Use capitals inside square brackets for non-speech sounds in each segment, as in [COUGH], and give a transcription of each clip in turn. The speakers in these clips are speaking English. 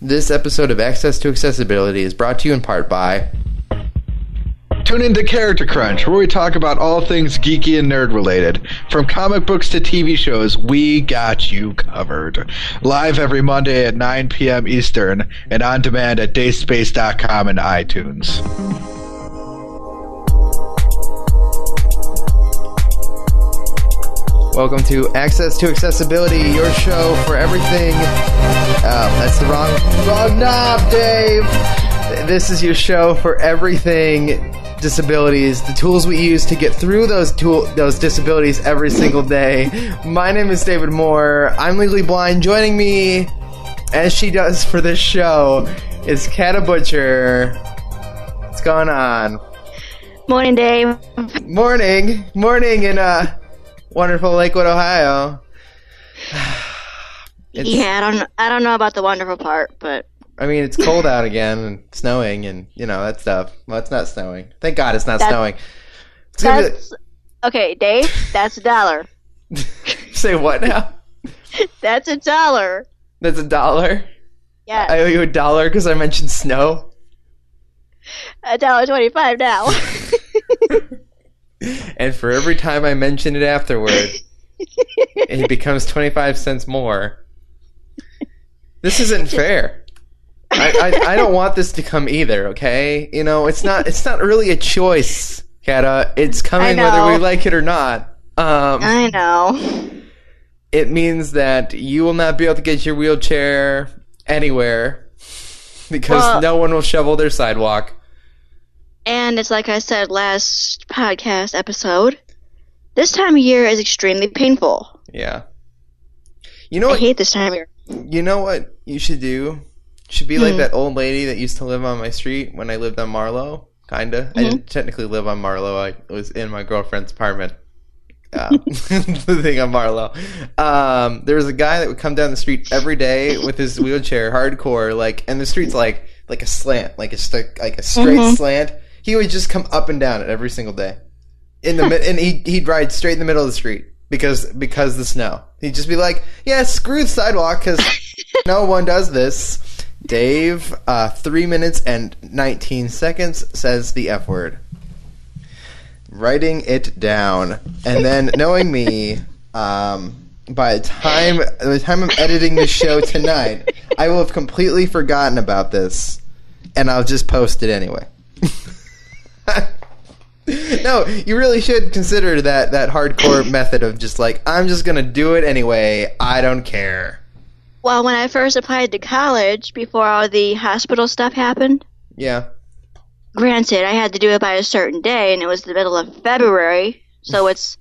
This episode of Access to Accessibility is brought to you in part by. Tune into Character Crunch, where we talk about all things geeky and nerd related. From comic books to TV shows, we got you covered. Live every Monday at 9 p.m. Eastern and on demand at dayspace.com and iTunes. Welcome to Access to Accessibility, your show for everything. Uh, that's the wrong wrong knob, Dave. This is your show for everything disabilities, the tools we use to get through those tool those disabilities every single day. My name is David Moore. I'm legally blind. Joining me, as she does for this show, is Kata Butcher. What's going on? Morning, Dave. Morning, morning and uh wonderful Lakewood, Ohio. [SIGHS] Yeah, I don't, I don't know about the wonderful part, but I mean, it's cold out again and snowing and you know that stuff. Well, it's not snowing. Thank God it's not That's- snowing. It's gonna be- okay, Dave. That's a dollar. [LAUGHS] say what now? [LAUGHS] That's a dollar. That's a dollar. Yeah, I owe you a dollar because I mentioned snow. a dollar twenty-five now. [LAUGHS] And for every time I mention it afterward, it becomes twenty five cents more. This isn't fair. I, I, I don't want this to come either. Okay, you know it's not it's not really a choice, Kata. It's coming whether we like it or not. Um, I know. it means that you will not be able to get your wheelchair anywhere because Well- no one will shovel their sidewalk. And it's like I said last podcast episode. This time of year is extremely painful. Yeah. You know I what? hate this time of year. You know what you should do? Should be like Hmm. that old lady that used to live on my street when I lived on Marlowe. Kinda. I Mm-hmm. didn't technically live on Marlowe. I was in my girlfriend's apartment. Uh, [LAUGHS] living on Marlowe. Um, there was a guy that would come down the street every day with his wheelchair, hardcore, like, and the street's like like a slant, like a st- like a straight Mhm. slant. He would just come up and down it every single day. In the mid- [LAUGHS] and he he'd ride straight in the middle of the street because because the snow. He'd just be like, "Yeah, screw the sidewalk because [LAUGHS] no one does this." Dave, uh, three minutes and nineteen seconds says the f word. Writing it down, and then [LAUGHS] knowing me, um, by the time by the time I'm editing the show tonight, I will have completely forgotten about this, and I'll just post it anyway. [LAUGHS] no, you really should consider that that hardcore method of just like I'm just gonna do it anyway. I don't care. Well, when I first applied to college before all the hospital stuff happened, Yeah, granted, I had to do it by a certain day, and it was the middle of February, so [LAUGHS] it's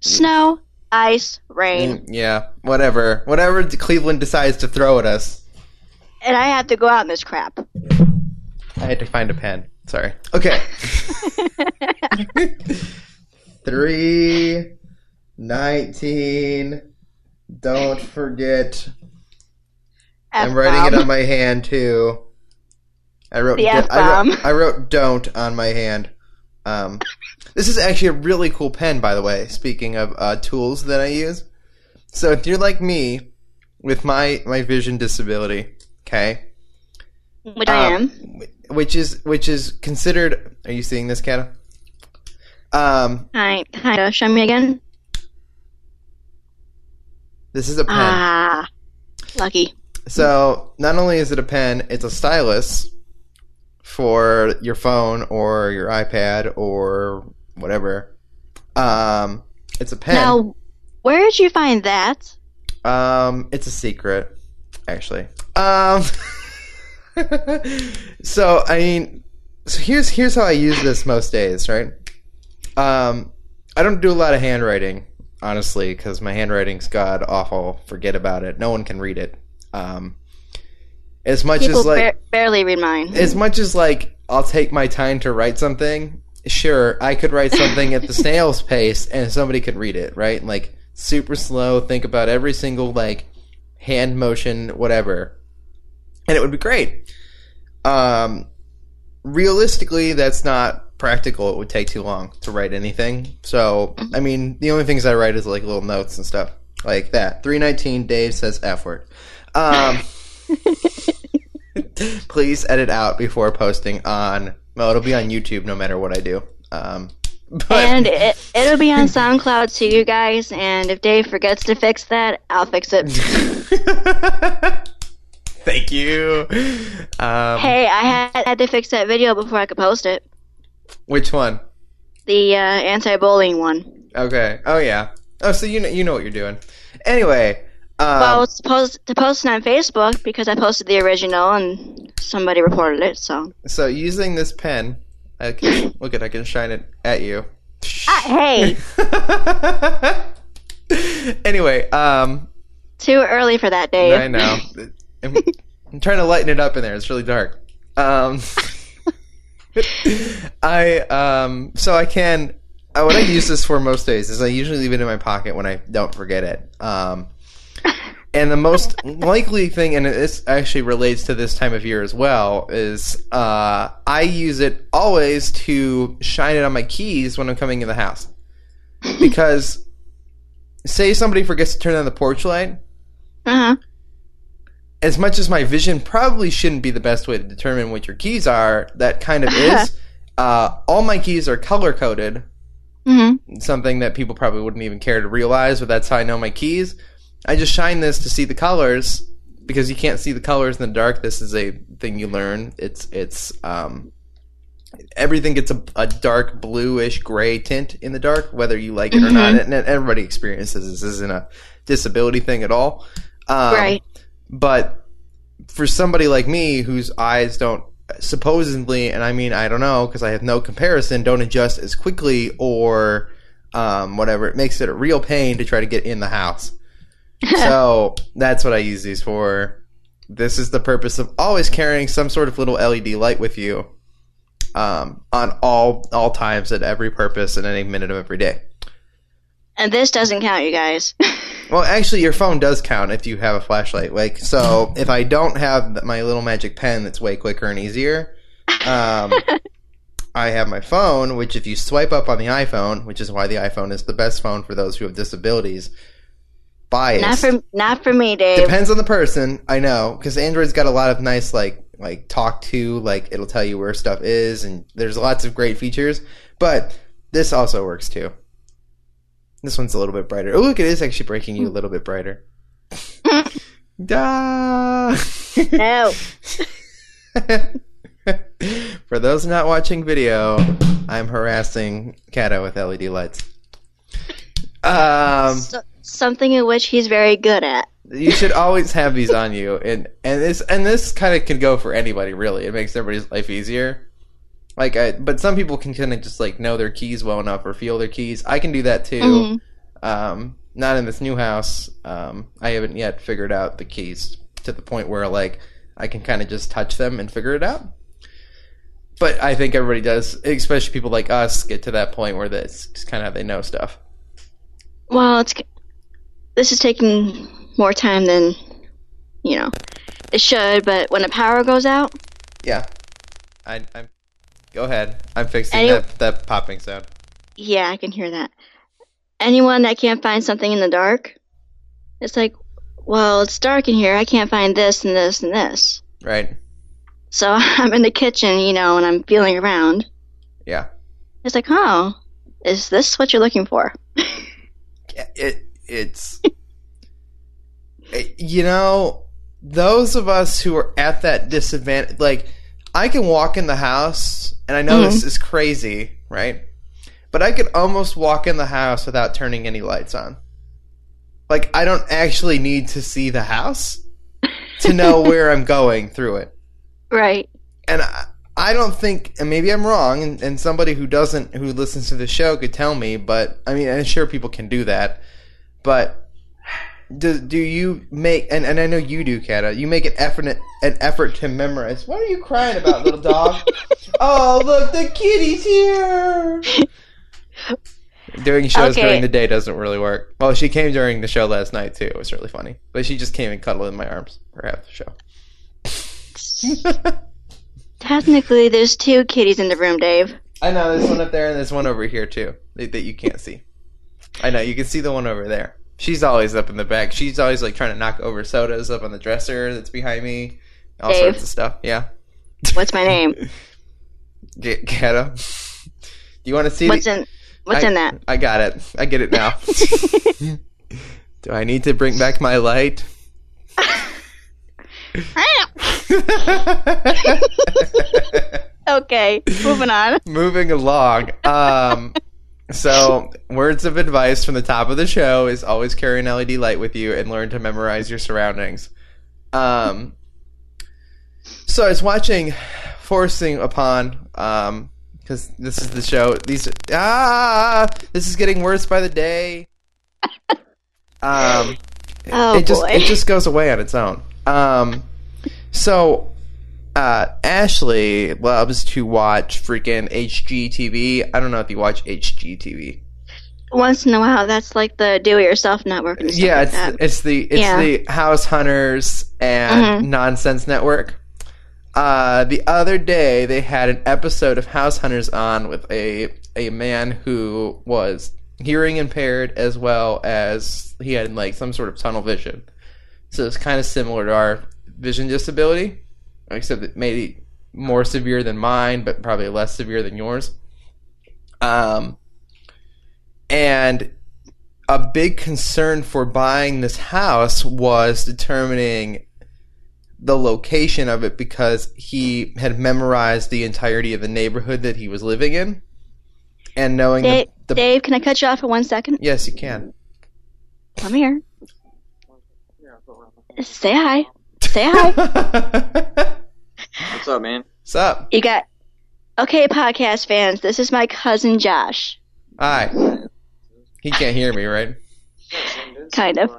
snow, ice, rain, Mm, yeah, whatever, whatever Cleveland decides to throw at us. and I have to go out in this crap. I had to find a pen. Sorry. Okay. [LAUGHS] [LAUGHS] Three, nineteen. Don't forget. I'm writing it on my hand too. I wrote. The I F-bomb. wrote. I wrote "don't" on my hand. Um, this is actually a really cool pen, by the way. Speaking of uh, tools that I use, so if you're like me, with my my vision disability, okay, Which I um, am. Which is which is considered. Are you seeing this, Kata? Um, Hi, hi. Show me again. this is a pen. Ah, lucky. So not only is it a pen, it's a stylus for your phone or your iPad or whatever. Um, it's a pen. Now, where did you find that? Um, it's a secret, actually. Um, [LAUGHS] [LAUGHS] so I mean, so here's here's how I use this most days, right? Um, I don't do a lot of handwriting, honestly, because my handwriting's god awful. Forget about it. No one can read it. Um, as much People as like bar- barely read mine. as much as like I'll take my time to write something, sure, I could write something at the [LAUGHS] snail's pace and somebody could read it, right? Like super slow, think about every single like hand motion, whatever. And it would be great. Um realistically that's not practical. It would take too long to write anything. So, I mean, the only things I write is like little notes and stuff like that. 319 Dave says F word. Um [LAUGHS] Please edit out before posting on. Well, it'll be on YouTube no matter what I do. Um, but And it, it'll be on SoundCloud too, you guys. And if Dave forgets to fix that, I'll fix it. [LAUGHS] [LAUGHS] thank you. Um, hey, I had, had to fix that video before I could post it. which one? The uh, anti-bullying one. Okay. Oh yeah. Oh, so you know you know what you're doing. Anyway. Um, well, it's supposed to post it on Facebook because I posted the original and somebody reported it. So, so using this pen, I can, [LAUGHS] look at I can shine it at you. ah, hey, [LAUGHS] anyway, um, too early for that, Dave. I know. [LAUGHS] I'm, I'm trying to lighten it up in there. It's really dark. Um, [LAUGHS] I um, so I can. Uh, what I use this for most days is I usually leave it in my pocket when I don't forget it. Um, and the most likely thing, and this actually relates to this time of year as well, is uh, I use it always to shine it on my keys when I'm coming in the house. Because, say somebody forgets to turn on the porch light, Uh huh. As much as my vision probably shouldn't be the best way to determine what your keys are, that kind of is. [LAUGHS] Uh, all my keys are color coded, hmm something that people probably wouldn't even care to realize, but that's how I know my keys. I just shine this to see the colors because you can't see the colors in the dark. This is a thing you learn. It's it's um, everything gets a, a dark bluish gray tint in the dark, whether you like it or not. And everybody experiences this. This isn't a disability thing at all. Um, right. But for somebody like me whose eyes don't supposedly, and I mean I don't know because I have no comparison, don't adjust as quickly or um, whatever, it makes it a real pain to try to get in the house. [LAUGHS] so that's what I use these for. This is the purpose of always carrying some sort of little LED light with you um, on all all times at every purpose at any minute of every day. And this doesn't count, you guys. [LAUGHS] Well, actually, your phone does count if you have a flashlight. Like, so [LAUGHS] if I don't have my little magic pen that's way quicker and easier, um, [LAUGHS] I have my phone, which if you swipe up on the iPhone, which is why the iPhone is the best phone for those who have disabilities, bias. not for not for me, Dave. Depends on the person, I know, because Android's got a lot of nice like like talk to, like it'll tell you where stuff is, and there's lots of great features. But this also works too. This one's a little bit brighter. Oh, look, it is actually breaking you a little bit brighter. [LAUGHS] Da. No. [LAUGHS] For those not watching video, I'm harassing Kata with LED lights. Um, So, something in which he's very good at. you should [LAUGHS] always have these on you, and and this and this kind of can go for anybody. Really, it makes everybody's life easier. Like, I, but some people can kind of just like know their keys well enough or feel their keys. I can do that too. Mhm. Um, not in this new house. Um, I haven't yet figured out the keys to the point where like I can kind of just touch them and figure it out. But I think everybody does, especially people like us, get to that point where that's just kind of how they know stuff. Well, it's this is taking more time than you know it should. But when the power goes out, Yeah, I, I'm. Go ahead. I'm fixing Any- that that popping sound. yeah, I can hear that. Anyone that can't find something in the dark, it's like, well, it's dark in here. I can't find this and this and this. Right. So [LAUGHS] I'm in the kitchen, you know, and I'm feeling around. Yeah. It's like, oh, is this what you're looking for? [LAUGHS] It it's. [LAUGHS] it- you know, those of us who are at that disadvantage, like I can walk in the house, and I know this mm-hmm. is crazy, right? But I could almost walk in the house without turning any lights on. Like I don't actually need to see the house to know [LAUGHS] where I'm going through it. Right. and I, I don't think, and maybe I'm wrong, and, and somebody who doesn't, who listens to the show could tell me, but I mean, I'm sure people can do that. But do, do you make, and, and I know you do, Kata, you make an effort, an effort to memorize. What are you crying about, little dog? [LAUGHS] oh, look, the kitty's here. Doing shows Okay. during the day doesn't really work. Well, she came during the show last night too. It was really funny, but she just came and cuddled in my arms for half the show. [LAUGHS] Technically, there's two kitties in the room, Dave. I know there's one up there and there's one over here too that, that you can't see. I know you can see the one over there. She's always up in the back. She's always like trying to knock over sodas up on the dresser that's behind me. all Dave. sorts of stuff. Yeah, [LAUGHS] What's my name? Get Geta. Do you want to see? What's the, in What's I, in that? I got it. I get it now. [LAUGHS] Do I need to bring back my light? [LAUGHS] okay, moving on. Moving along. Um, so, words of advice from the top of the show is always carry an LED light with you and learn to memorize your surroundings. Um, so I was watching Forcing Upon, um, because this is the show. These ah, this is getting worse by the day. Um, [LAUGHS] Oh it just boy. it just goes away on its own. Um, so uh, Ashley loves to watch freaking HGTV. I don't know if you watch HGTV. Once in a while, that's like the do-it-yourself network. And stuff Yeah, like it's that. it's the it's Yeah. the House Hunters and Mhm. Nonsense Network. Uh, the other day they had an episode of House Hunters on with a a man who was hearing impaired as well as he had like some sort of tunnel vision. So it's kind of similar to our vision disability, except that maybe more severe than mine, but probably less severe than yours. Um, and a big concern for buying this house was determining the location of it because he had memorized the entirety of the neighborhood that he was living in and knowing Dave, the, the Dave, can I cut you off for one second? yes you can Come here. Say hi. Say hi. [LAUGHS] What's up, man? what's up You got. Okay, podcast fans, this is my cousin Josh. hi he can't hear me right Kind of.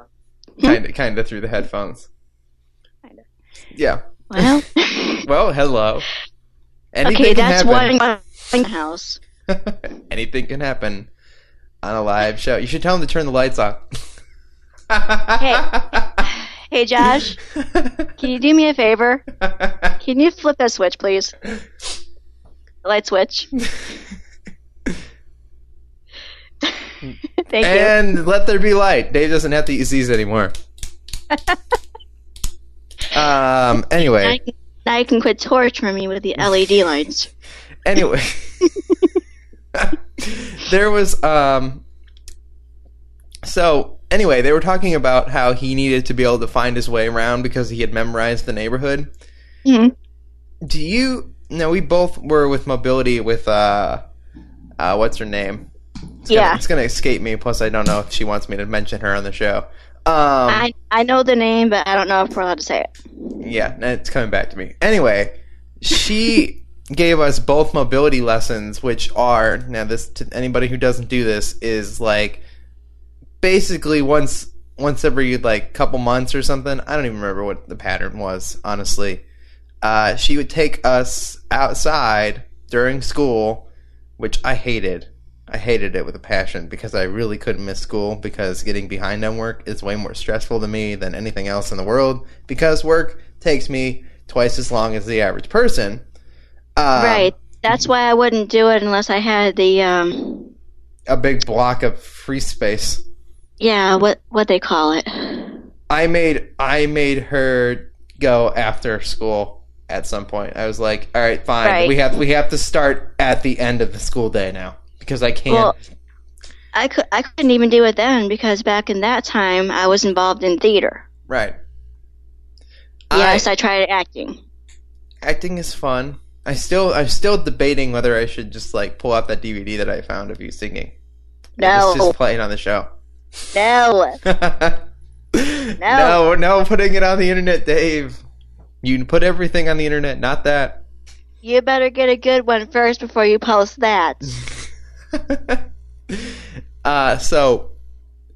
kind of kind of through the headphones Kinda. yeah Well, [LAUGHS] well hello anything okay, can that's happen. one [LAUGHS] in the house. anything can happen on a live show you should tell him to turn the lights on Hey, Josh, [LAUGHS] can you do me a favor? Can you flip that switch, please? The light switch. [LAUGHS] Thank you. and let there be light. Dave doesn't have to use these anymore. [LAUGHS] um. Anyway. you, can, now you can quit torturing me with the LED lights. Anyway. there was um. So anyway, they were talking about how he needed to be able to find his way around because he had memorized the neighborhood. Mhm. Do you? No, we both were with mobility with uh, uh, what's her name? It's gonna, Yeah. it's gonna escape me. Plus, I don't know if she wants me to mention her on the show. Um, I I know the name, but I don't know if we're allowed to say it. yeah, it's coming back to me. Anyway, she [LAUGHS] gave us both mobility lessons, which are now this to anybody who doesn't do this is like basically once once every like couple months or something. I don't even remember what the pattern was, honestly. Uh, she would take us outside during school, which I hated. I hated it with a passion because I really couldn't miss school because getting behind on work is way more stressful to me than anything else in the world because work takes me twice as long as the average person. Um, right. That's why I wouldn't do it unless I had the um. A big block of free space. Yeah, what what they call it? I made I made her go after school at some point. I was like, "All right, fine. Right. We have we have to start at the end of the school day now because I can't." Well, I could I couldn't even do it then because back in that time I was involved in theater. right. Yes, I, I tried acting. acting is fun. I still I'm still debating whether I should just like pull out that DVD that I found of you singing. No. Just, just play it on the show. [LAUGHS] No. no, no, putting it on the internet, Dave. You can put everything on the internet, not that. You better get a good one first before you post that. [LAUGHS] uh, so,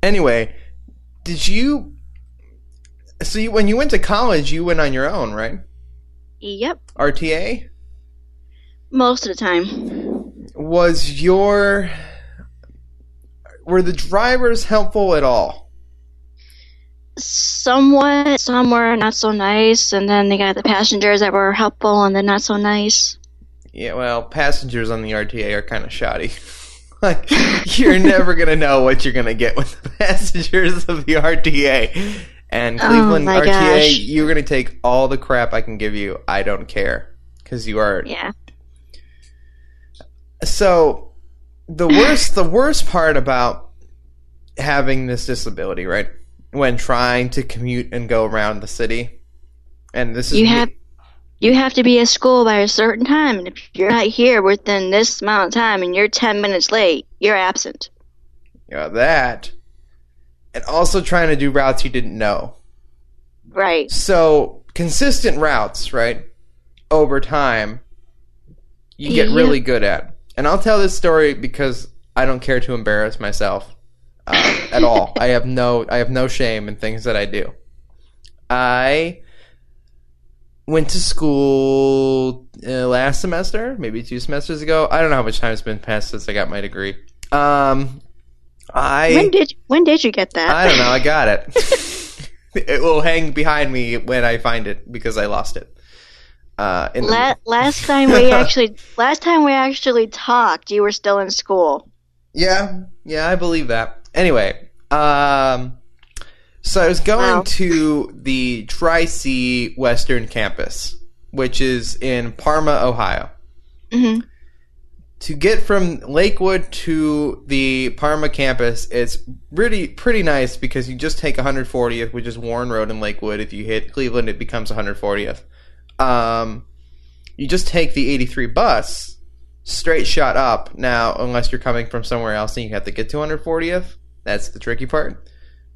anyway, did you? So, you, when you went to college, you went on your own, right? Yep. RTA Most of the time. was your. Were the drivers helpful at all? Somewhat, some were not so nice, and then they got the passengers that were helpful and then not so nice. Yeah, well, passengers on the RTA are kind of shoddy. [LAUGHS] like, you're never gonna know what you're gonna get with the [LAUGHS] passengers of the RTA. And Oh Cleveland my RTA, gosh. you're going to take all the crap I can give you. I don't care because you are Yeah. so the worst the worst part about having this disability right when trying to commute and go around the city and this is You have you have to be at school by a certain time, and if you're not here within this amount of time and you're ten minutes late, you're absent. know, that and also trying to do routes you didn't know Right. so consistent routes right over time you get Yeah. really good at and i'll tell this story because i don't care to embarrass myself uh, at all [LAUGHS] i have no i have no shame in things that i do i went to school uh, last semester maybe two semesters ago i don't know how much time has been passed since i got my degree um i when did when did you get that? I don't know. I got it. [LAUGHS] [LAUGHS] it will hang behind me when I find it because I lost it. Uh, in the- La- [LAUGHS] last time we actually last time we actually talked, you were still in school. yeah, yeah, I believe that. Anyway, um, so I was going Wow. to the Tri C Western Campus, which is in Parma, Ohio. hmm to get from Lakewood to the Parma campus, it's really pretty nice because you just take 140th, which is Warren Road in Lakewood. If you hit Cleveland, it becomes 140th. Um, you just take the 83 bus straight shot up. Now, unless you're coming from somewhere else and you have to get to 140th, that's the tricky part.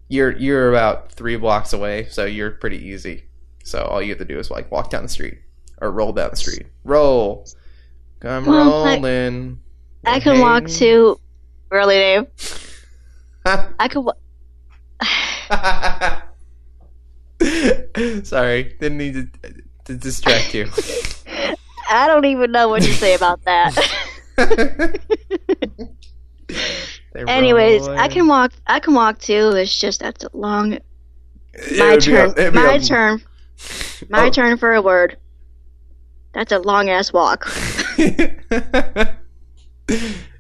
You're you're about three blocks away, so you're pretty easy. So all you have to do is like walk down the street or roll down the street. Roll. I'm Well, rolling. I can walk to really, Dave. [LAUGHS] I could. Wa- [LAUGHS] Sorry, didn't need to, to distract you. [LAUGHS] I don't even know what to say about that. [LAUGHS] Anyways, I can walk. I can walk too. It's just that's a long. My a- turn. be My a- turn. My [LAUGHS] Oh. turn for a word. That's a long ass walk.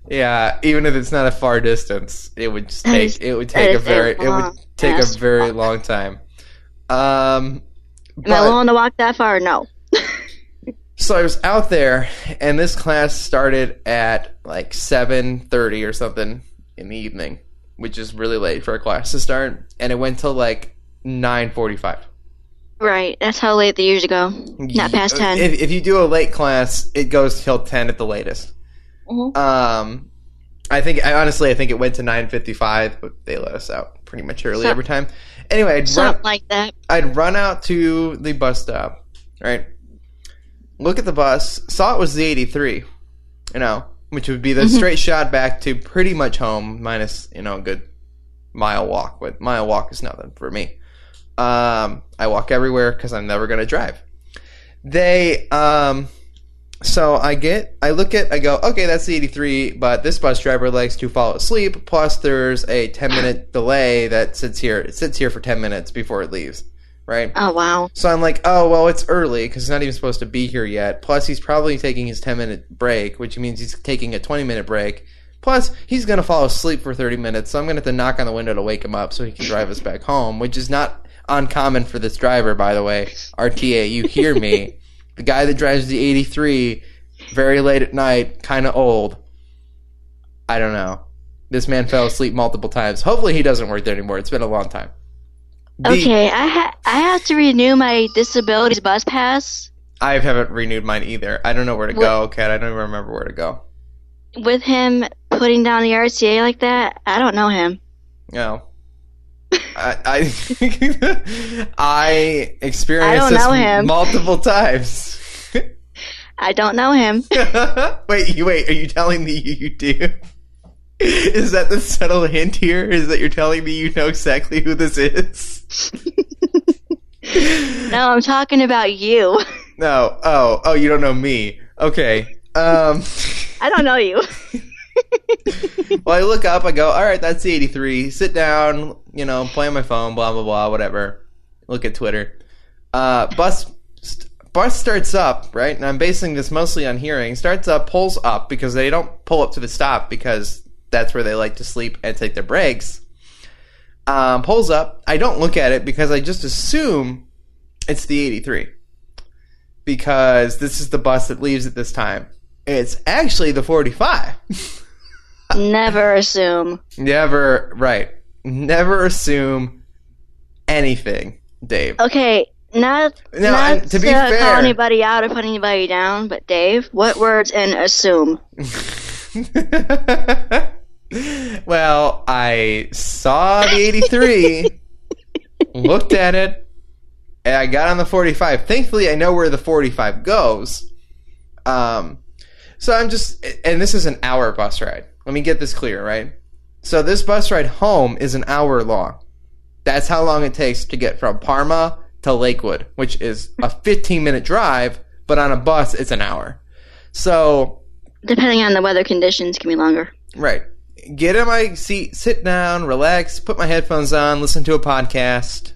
yeah, even if it's not a far distance, it would just take is- it would take a a very it would take a very walk. long time. Um, Am I but- willing to walk that far? No. [LAUGHS] So I was out there, and this class started at like seven thirty or something in the evening, which is really late for a class to start, and it went till like nine forty-five. Right. That's how late they usually go. Not past ten. If, if you do a late class, it goes till ten at the latest. Mhm. Um, I think I honestly I think it went to nine fifty-five, but they let us out pretty much early So- every time. Anyway, I'd run, like that. I'd run out to the bus stop, right? Look at the bus, saw it was the 83, you know, which would be the Mhm. straight shot back to pretty much home, minus, you know, a good mile walk. But mile walk is nothing for me. Um, I walk everywhere because I'm never going to drive. They, um, so I get, I look at, I go, okay, that's the 83, but this bus driver likes to fall asleep. Plus, there's a 10 minute delay that sits here. It sits here for 10 minutes before it leaves, right? Oh wow. So I'm like, oh well, it's early because he's not even supposed to be here yet. Plus, he's probably taking his 10 minute break, which means he's taking a 20 minute break. Plus, he's gonna fall asleep for 30 minutes, so I'm gonna have to knock on the window to wake him up so he can drive us back home, which is not uncommon for this driver, by the way. RTA, you hear me? [LAUGHS] the guy that drives the 83, very late at night, kind of old. I don't know. This man fell asleep multiple times. Hopefully, he doesn't work there anymore. It's been a long time. The- Okay, I ha- I have to renew my disabilities bus pass I haven't renewed mine either. I don't know where to go, Kat. I don't even remember where to go. with him putting down the RTA like that. I don't know him. No. I I, [LAUGHS] I experienced I don't this know him. multiple times. I don't know him. [LAUGHS] wait, you wait. Are you telling me you do? Is that the subtle hint here? Is that you're telling me you know exactly who this is? No, I'm talking about you. No. Oh. Oh. You don't know me. Okay. Um. I don't know you. [LAUGHS] [LAUGHS] well, I look up. I go, all right, that's the 83. Sit down, you know, play on my phone, blah blah blah, whatever. Look at Twitter. Uh, bus st- bus starts up, right? And I'm basing this mostly on hearing. Starts up, pulls up because they don't pull up to the stop because that's where they like to sleep and take their breaks. Um, pulls up. I don't look at it because I just assume it's the 83 because this is the bus that leaves at this time. It's actually the 45. [LAUGHS] Never assume. Never, right. Never assume anything, Dave. Okay, not, No, not to be call fair- anybody out or put anybody down, but Dave, what words in assume? [LAUGHS] well, I saw the 83, [LAUGHS] looked at it, and I got on the 45. Thankfully, I know where the 45 goes. Um, so I'm just, and this is an hour bus ride. Let me get this clear, right? So this bus ride home is an hour long. That's how long it takes to get from Parma to Lakewood, which is a 15 minute drive, but on a bus, it's an hour. So Depending on the weather conditions, can be longer. Right. Get in my seat, sit down, relax, put my headphones on, listen to a podcast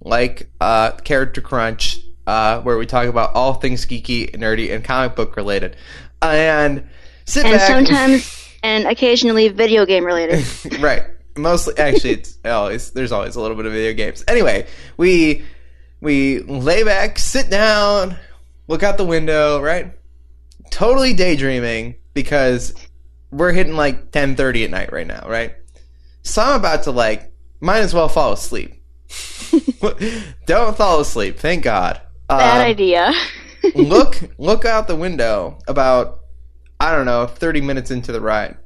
like uh, Character Crunch, uh, where we talk about all things geeky, nerdy, and comic book related. And sit And back. sometimes, and occasionally, video game related. [LAUGHS] right. Mostly, actually, it's always there's always a little bit of video games. Anyway, we we lay back, sit down, look out the window, right? Totally daydreaming because we're hitting like 10:30 at night right now, right? So I'm about to like might as well fall asleep. [LAUGHS] Don't fall asleep, thank God. Bad Um, idea. [LAUGHS] look look out the window about I don't know, 30 minutes into the ride.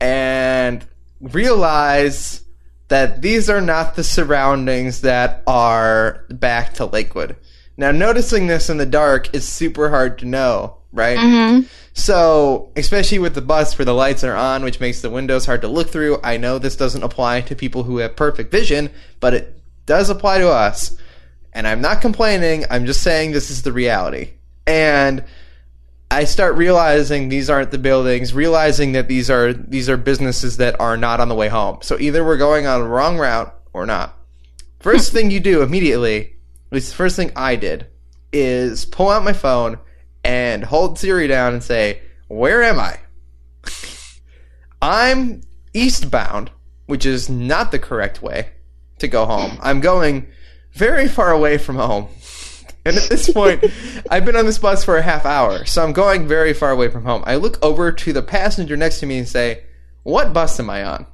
And realize that these are not the surroundings that are back to Lakewood. Now noticing this in the dark is super hard to know, right? hmm So, especially with the bus where the lights are on, which makes the windows hard to look through, I know this doesn't apply to people who have perfect vision, but it does apply to us. And I'm not complaining, I'm just saying this is the reality. And I start realizing these aren't the buildings, realizing that these are these are businesses that are not on the way home. So either we're going on the wrong route or not. First thing you do immediately, at least the first thing I did, is pull out my phone and hold Siri down and say, Where am I? I'm eastbound, which is not the correct way to go home. I'm going very far away from home. And at this point, [LAUGHS] I've been on this bus for a half hour, so I'm going very far away from home. I look over to the passenger next to me and say, What bus am I on?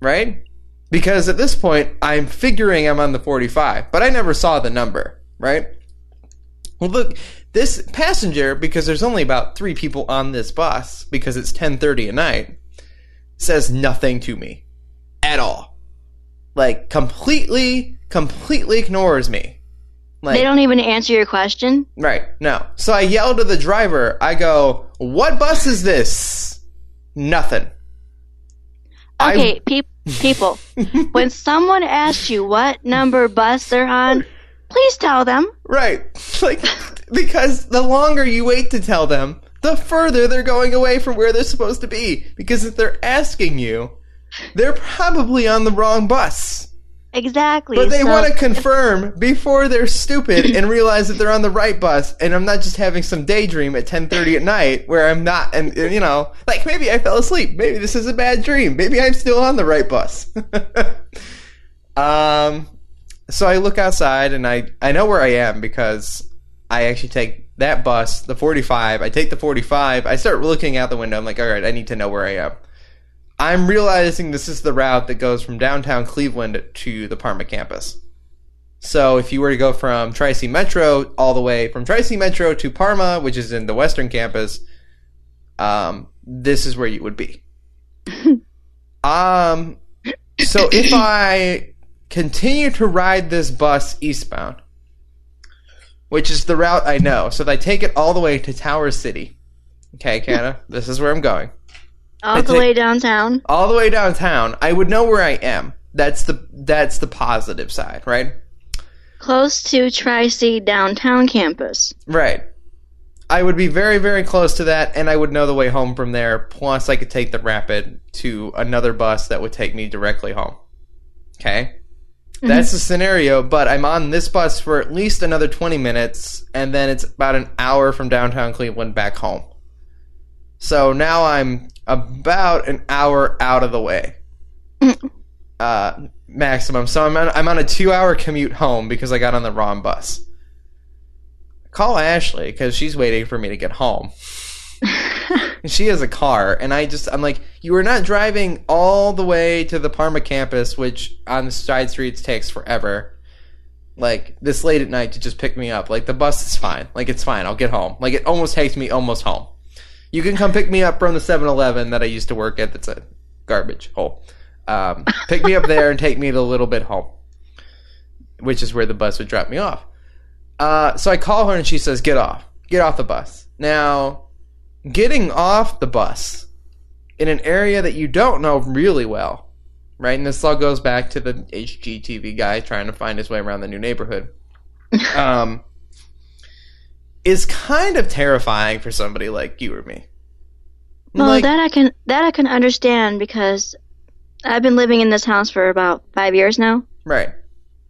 Right? Because at this point, I'm figuring I'm on the 45, but I never saw the number, right? Well, look, this passenger, because there's only about three people on this bus, because it's 10:30 at night, says nothing to me at all. Like completely, completely ignores me. Like, They don't even answer your question. Right. No. So I yell to the driver. I go, "What bus is this?" Nothing. I- Okay, peop people, [LAUGHS] when someone asks you what number bus they're on, please tell them. Right. [LAUGHS] Like because the longer you wait to tell them, the further they're going away from where they're supposed to be. Because if they're asking you, they're probably on the wrong bus. Exactly. But they so- want to confirm before they're stupid and realize that they're on the right bus and I'm not just having some daydream at 10:30 at night where I'm not and and, you know, like maybe I fell asleep. Maybe this is a bad dream. Maybe I'm still on the right bus. [LAUGHS] um so I look outside and I I know where I am because I actually take that bus, the 45. I take the 45. I start looking out the window. I'm like, "All right, I need to know where I am." I'm realizing this is the route that goes from downtown Cleveland to the Parma campus. So if you were to go from Tri-C Metro all the way from Tri-C Metro to Parma, which is in the western campus, um, this is where you would be. [LAUGHS] um, so if I continue to ride this bus eastbound, which is the route I know, so if I take it all the way to Tower City, okay, Canna, this is where I'm going all I the take- way downtown. all the way downtown, I would know where I am. That's the that's the positive side, right? Close to Tri C downtown campus. Right. I would be very very close to that, and I would know the way home from there. Plus, I could take the rapid to another bus that would take me directly home. Okay. Mm-hmm. That's the scenario, but I'm on this bus for at least another 20 minutes, and then it's about an hour from downtown Cleveland back home. So now I'm about an hour out of the way. uh, maximum. So I'm on, I'm on a two hour commute home because I got on the wrong bus. Call Ashley because she's waiting for me to get home. [LAUGHS] She has a car, and I just I'm like, you are not driving all the way to the Parma campus, which on the side streets takes forever. Like this late at night to just pick me up. Like the bus is fine. Like it's fine. I'll get home. Like it almost takes me almost home. You can come pick me up from the 7-Eleven that I used to work at. That's a garbage hole. Um, pick me up there and take me a little bit home, which is where the bus would drop me off. Uh, so I call her and she says, "Get off. Get off the bus." Now getting off the bus in an area that you don't know really well, right? And this all goes back to the HGTV guy trying to find his way around the new neighborhood. [LAUGHS] um, is kind of terrifying for somebody like you or me. Well, Like- that I can that I can understand because I've been living in this house for about five years now. right.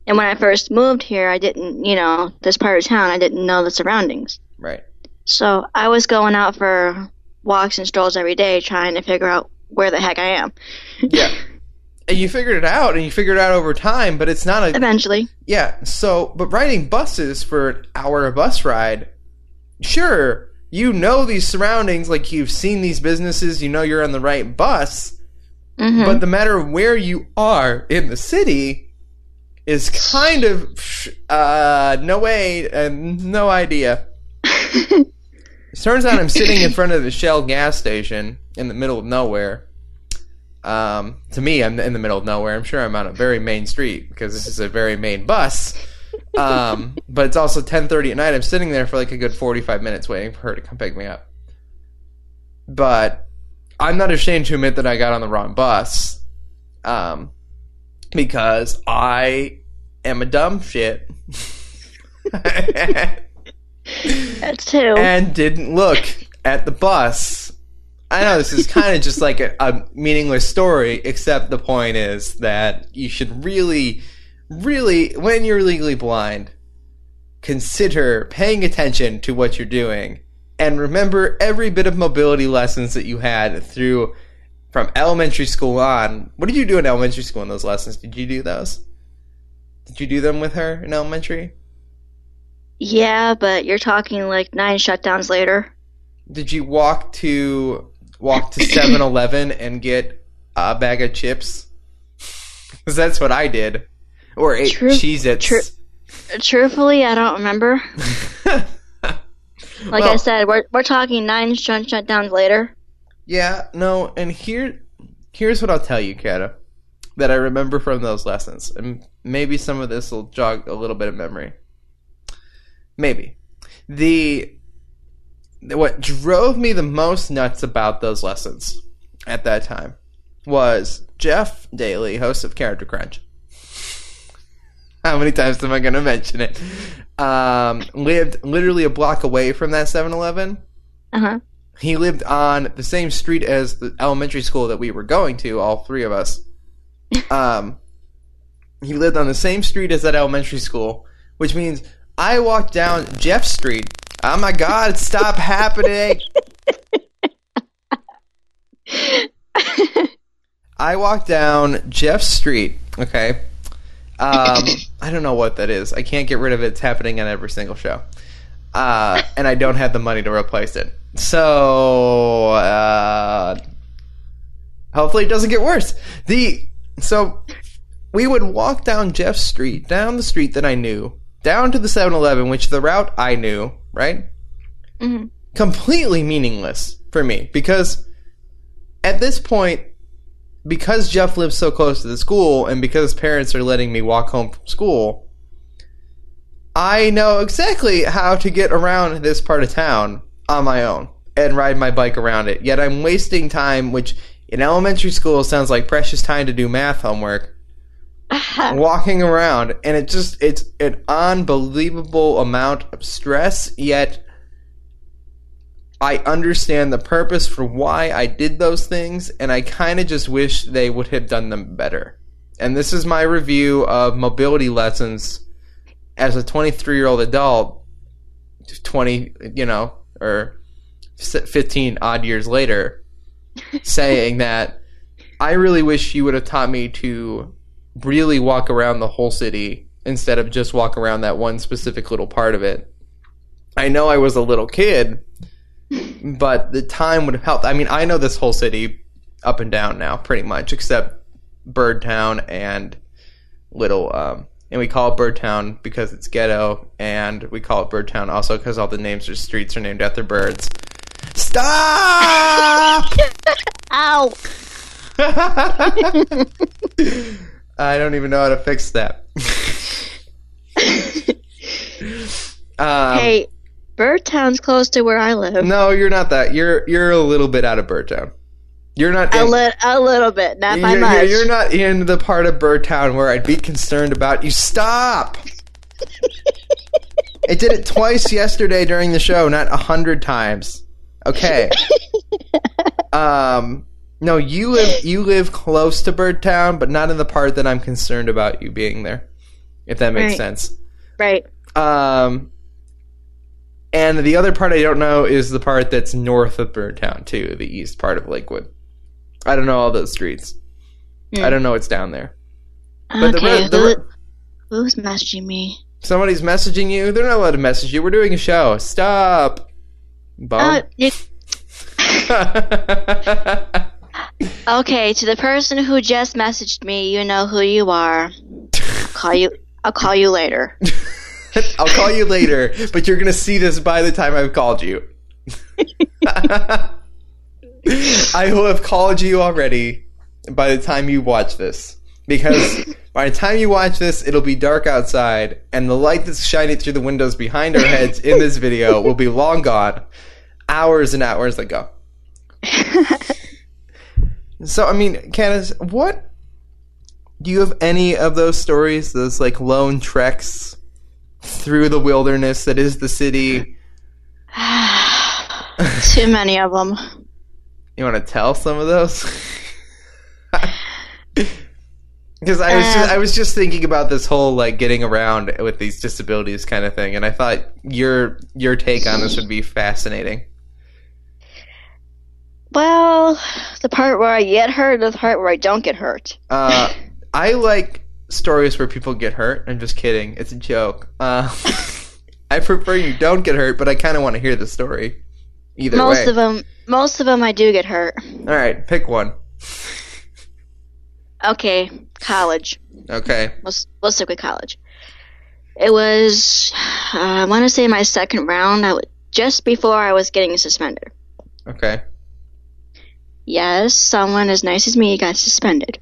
And when I first moved here, I didn't, you know, this part of town, I didn't know the surroundings. Right. So I was going out for walks and strolls every day trying to figure out where the heck I am. Yeah. [LAUGHS] And you figured it out, and you figured it out over time, but it's not a Eventually. Yeah, so but riding buses for an hour a bus ride, sure, you know these surroundings, like you've seen these businesses, you know you're on the right bus, hmm but the matter of where you are in the city is kind of uh no way and no idea. It [LAUGHS] turns out I'm sitting in front of the Shell gas station in the middle of nowhere. Um, to me, I'm in the middle of nowhere. I'm sure I'm on a very main street because this is a very main bus. Um, but it's also 10:30 at night. I'm sitting there for like a good 45 minutes waiting for her to come pick me up. But I'm not ashamed to admit that I got on the wrong bus, um, because I am a dumb shit. [LAUGHS] That's two. and didn't look at the bus. I know this is kind of just like a, a meaningless story, except the point is that you should really, really, when you're legally blind, consider paying attention to what you're doing and remember every bit of mobility lessons that you had through from elementary school on. What did you do in elementary school in those lessons? Did you do those? Did you do them with her in elementary? yeah, but you're talking like nine shutdowns later. Did you walk to walk to 7-Eleven and get a bag of chips? [LAUGHS] Because that's what I did. Or ate True- Cheez-Its. true- Truthfully, I don't remember. [LAUGHS] Like I said, we're we're talking nine shut shutdowns later. yeah, no, and here here's what I'll tell you, Kata, that I remember from those lessons. And maybe some of this will jog a little bit of memory. Maybe. The what drove me the most nuts about those lessons at that time was Jeff Daly, host of Character Crunch. [LAUGHS] How many times am I going to mention it? Um, lived literally a block away from that 7 Eleven. Uh huh. He lived on the same street as the elementary school that we were going to, all three of us. [LAUGHS] Um, he lived on the same street as that elementary school, which means I walked down Jeff Street. Oh my God, stop happening! [LAUGHS] I walked down Jeff Street, okay? Um, I don't know what that is. I can't get rid of it. It's happening on every single show. Uh, and I don't have the money to replace it. So, uh, hopefully it doesn't get worse. The, so, we would walk down Jeff Street, down the street that I knew, down to the 7-Eleven, which the route I knew, right? Mhm. Completely meaningless for me because at this point, because Jeff lives so close to the school and because parents are letting me walk home from school, I know exactly how to get around this part of town on my own and ride my bike around it. Yet I'm wasting time, which in elementary school sounds like precious time to do math homework, [LAUGHS] walking around. And it just, it's an unbelievable amount of stress, yet I understand the purpose for why I did those things, and I kind of just wish they would have done them better. And this is my review of mobility lessons as a 23 year old adult, 20, you know, or 15 odd years later, [LAUGHS] saying that I really wish you would have taught me to really walk around the whole city instead of just walk around that one specific little part of it. I know I was a little kid, but the time would have helped. I mean, I know this whole city up and down now, pretty much, except Birdtown and Little. Um, and we call it Birdtown because it's ghetto, and we call it Birdtown also because all the names of streets are named after birds. Stop! [LAUGHS] Ow! [LAUGHS] I don't even know how to fix that. [LAUGHS] um, hey, Birdtown's close to where I live. no, you're not that. You're you're a little bit out of Birdtown. You're not. A, in- li- a little bit, not by you're, much. you're- not in the part of Birdtown where I'd be concerned about you. Stop. [LAUGHS] it did it twice yesterday during the show, not a hundred times. Okay. [LAUGHS] um. No, you live you live close to Birdtown, but not in the part that I'm concerned about you being there. If that makes Right. sense. right. Um, and the other part I don't know is the part that's north of Birdtown, too, the east part of Lakewood. I don't know all those streets. Hmm. I don't know what's down there. But the okay, re- the who, who's messaging me? Somebody's messaging you. They're not allowed to message you. We're doing a show. Stop. Uh, [LAUGHS] okay, to the person who just messaged me, you know who you are. I'll call you. I'll call you later. [LAUGHS] [LAUGHS] I'll call you later, but you're gonna see this by the time I've called you. [LAUGHS] I will have called you already by the time you watch this. Because by the time you watch this, it'll be dark outside, and the light that's shining through the windows behind our heads in this video will be long gone. Hours and hours ago. [LAUGHS] So, I mean, Candace, what do you have any of those stories, those like lone treks through the wilderness that is the city? [SIGHS] Too many of them. You want to tell some of those? [LAUGHS] Because I was just, Um, I was just thinking about this whole like getting around with these disabilities kind of thing, and I thought your your take on this would be fascinating. Well, the part where I get hurt the part where I don't get hurt. Uh, [LAUGHS] I like stories where people get hurt. I'm just kidding. It's a joke. Uh, [LAUGHS] I prefer you don't get hurt, but I kind of want to hear the story. Either most way. of them, most of them, I do get hurt. All right, pick one. Okay, college. Okay. Let's let's stick with college. It was, uh, I want to say my second round. I w- just before I was getting suspended. Okay. Yes, someone as nice as me got suspended.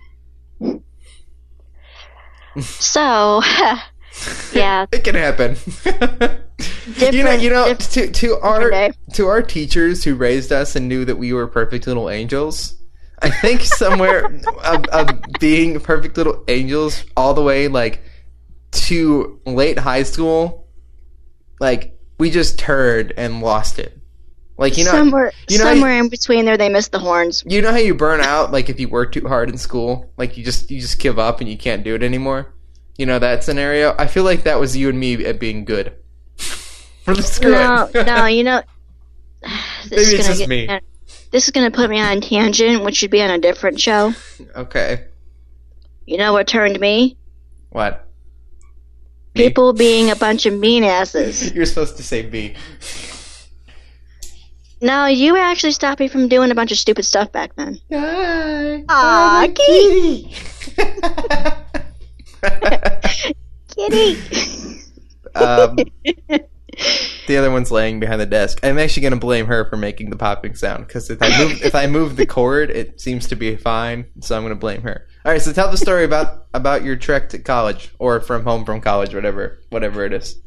So, [LAUGHS] yeah, It can happen. [LAUGHS] you know, you know, to to our day. to our teachers who raised us and knew that we were perfect little angels. I think somewhere [LAUGHS] of, of being perfect little angels all the way like to late high school, like we just turned and lost it. Like you know, somewhere you know how you- somewhere in between there, they missed the horns. you know how you burn out like if you work too hard in school, like you just you just give up and you can't do it anymore. You know that scenario. I feel like that was you and me at being good. [LAUGHS] Really, screw No, it. no, [LAUGHS] you know, [SIGHS] this Maybe is it's just get me. this is gonna put me on a tangent, which should be on a different show. okay. You know what turned me? What? B? People being a bunch of mean asses. [LAUGHS] You're supposed to say B. No, you actually stopped me from doing a bunch of stupid stuff back then. Hi. Aw, kitty. [LAUGHS] Kitty. um, [LAUGHS] the other one's laying behind the desk. I'm actually going to blame her for making the popping sound because if I move if I move the cord, it seems to be fine. So I'm going to blame her. All right. So tell the story about about your trek to college or from home from college, whatever whatever it is.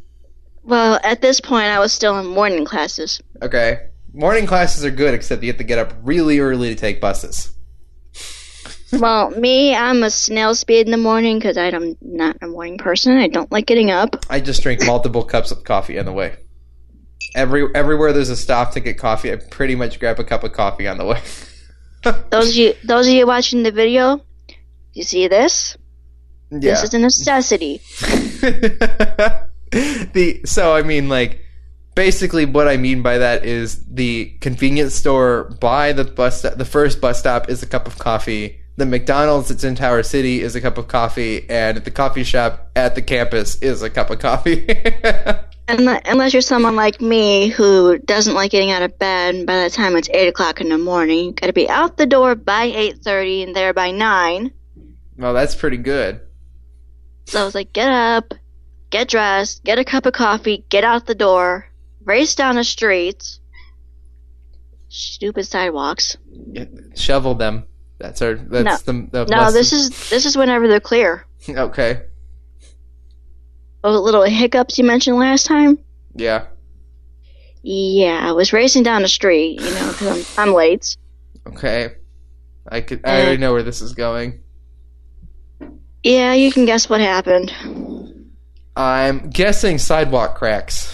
Well, at this point, I was still in morning classes. Okay. Morning classes are good, except you have to get up really early to take buses. Well, me, I'm a snail speed in the morning because I'm not a morning person. I don't like getting up. I just drink multiple cups of coffee on the way. Every everywhere there's a stop to get coffee, I pretty much grab a cup of coffee on the way. [LAUGHS] Those of you, those of you watching the video, you see this? yeah. This is a necessity. [LAUGHS] the so I mean like basically what I mean by that is the convenience store by the bus the first bus stop is a cup of coffee. the McDonald's that's in Tower City is a cup of coffee, and the coffee shop at the campus is a cup of coffee. [LAUGHS] Unle- Unless you're someone like me who doesn't like getting out of bed by the time it's 8 o'clock in the morning. You gotta be out the door by 8.30 and there by 9. well, that's pretty good. So I was like, get up, get dressed, get a cup of coffee, get out the door, race down the streets. Stupid sidewalks. Shovel them. That's our. That's the, the No, lesson. this is this is whenever they're clear. [LAUGHS] okay. Those little hiccups you mentioned last time. Yeah. Yeah, I was racing down the street, you know, because I'm, I'm late. Okay. I could. I already know where this is going. Yeah, you can guess what happened. I'm guessing sidewalk cracks.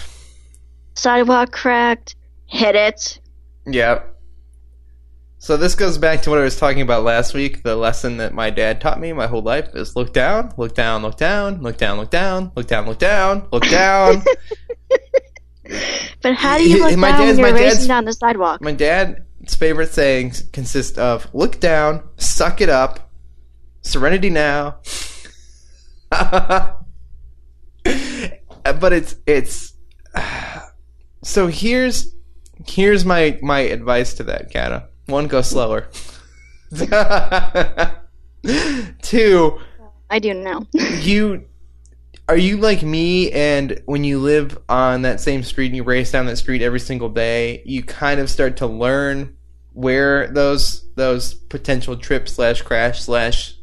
Sidewalk cracked, hit it. Yep. So this goes back to what I was talking about last week. The lesson that my dad taught me my whole life is look down, look down, look down, look down, look down, look down, look down, look down. [LAUGHS] [LAUGHS] But how do you look my down dad's- when you're my racing down the sidewalk? my dad's favorite sayings consist of look down, suck it up, serenity now. [LAUGHS] but it's it's so here's here's my my advice to that Kata. One, go slower. [LAUGHS] Two, I do know. [LAUGHS] you are you like me and when you live on that same street and you race down that street every single day you kind of start to learn where those those potential trip slash crash slash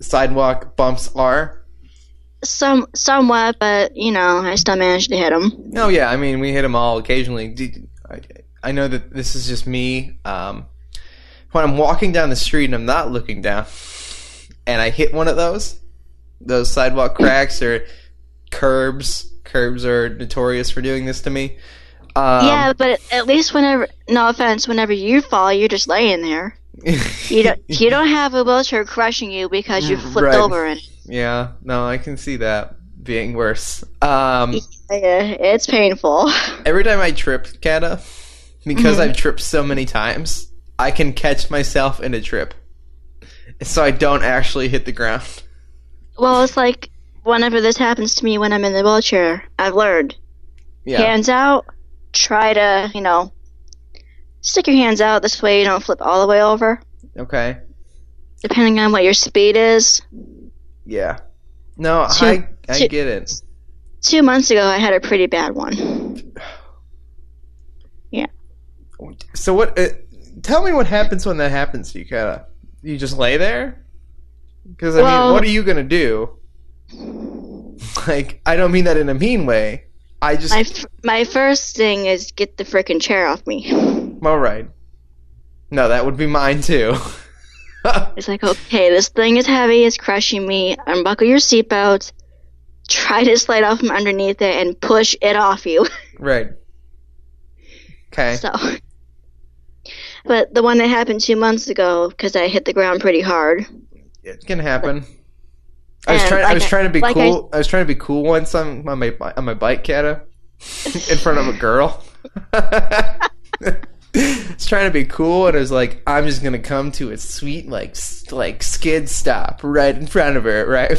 sidewalk bumps are Some somewhat, but you know, I still managed to hit them. oh yeah i mean we hit them all occasionally I, I know that this is just me um, when i'm walking down the street and i'm not looking down and i hit one of those those sidewalk [COUGHS] cracks or curbs curbs are notorious for doing this to me um, yeah, but at least whenever, no offense, whenever you fall, you're just laying there. [LAUGHS] You don't, you don't have a wheelchair crushing you because you flipped Right. over in it. Yeah no i can see that being worse um, [LAUGHS] Yeah, it's painful. every time i trip kata because Mhm. i've tripped so many times i can catch myself in a trip so i don't actually hit the ground Well, it's like whenever this happens to me when I'm in the wheelchair, I've learned yeah hands out, try to, you know, stick your hands out this way you don't flip all the way over. okay Depending on what your speed is. Yeah. No, Two- I I two- get it. Two months ago, I had a pretty bad one. Yeah. So what? Uh, tell me what happens when that happens to you, Kata. You just lay there? Because I Well- mean, what are you gonna do? [LAUGHS] Like, I don't mean that in a mean way. I just My f- my first thing is get the frickin' chair off me. all right. No, that would be mine too. [LAUGHS] [LAUGHS] It's like, okay, this thing is heavy, it's crushing me. Unbuckle your seatbelt. Try to slide off from underneath it and push it off you. [LAUGHS] right. Okay. So, but the one that happened two months ago, because I hit the ground pretty hard. It can happen. I was trying. I like was I- trying to be like I- cool. I, was trying to be cool once on, on my on my bike, Kata, [LAUGHS] in front of a girl. It's trying to be cool, and it was like, I'm just gonna come to a sweet like like skid stop right in front of her, right?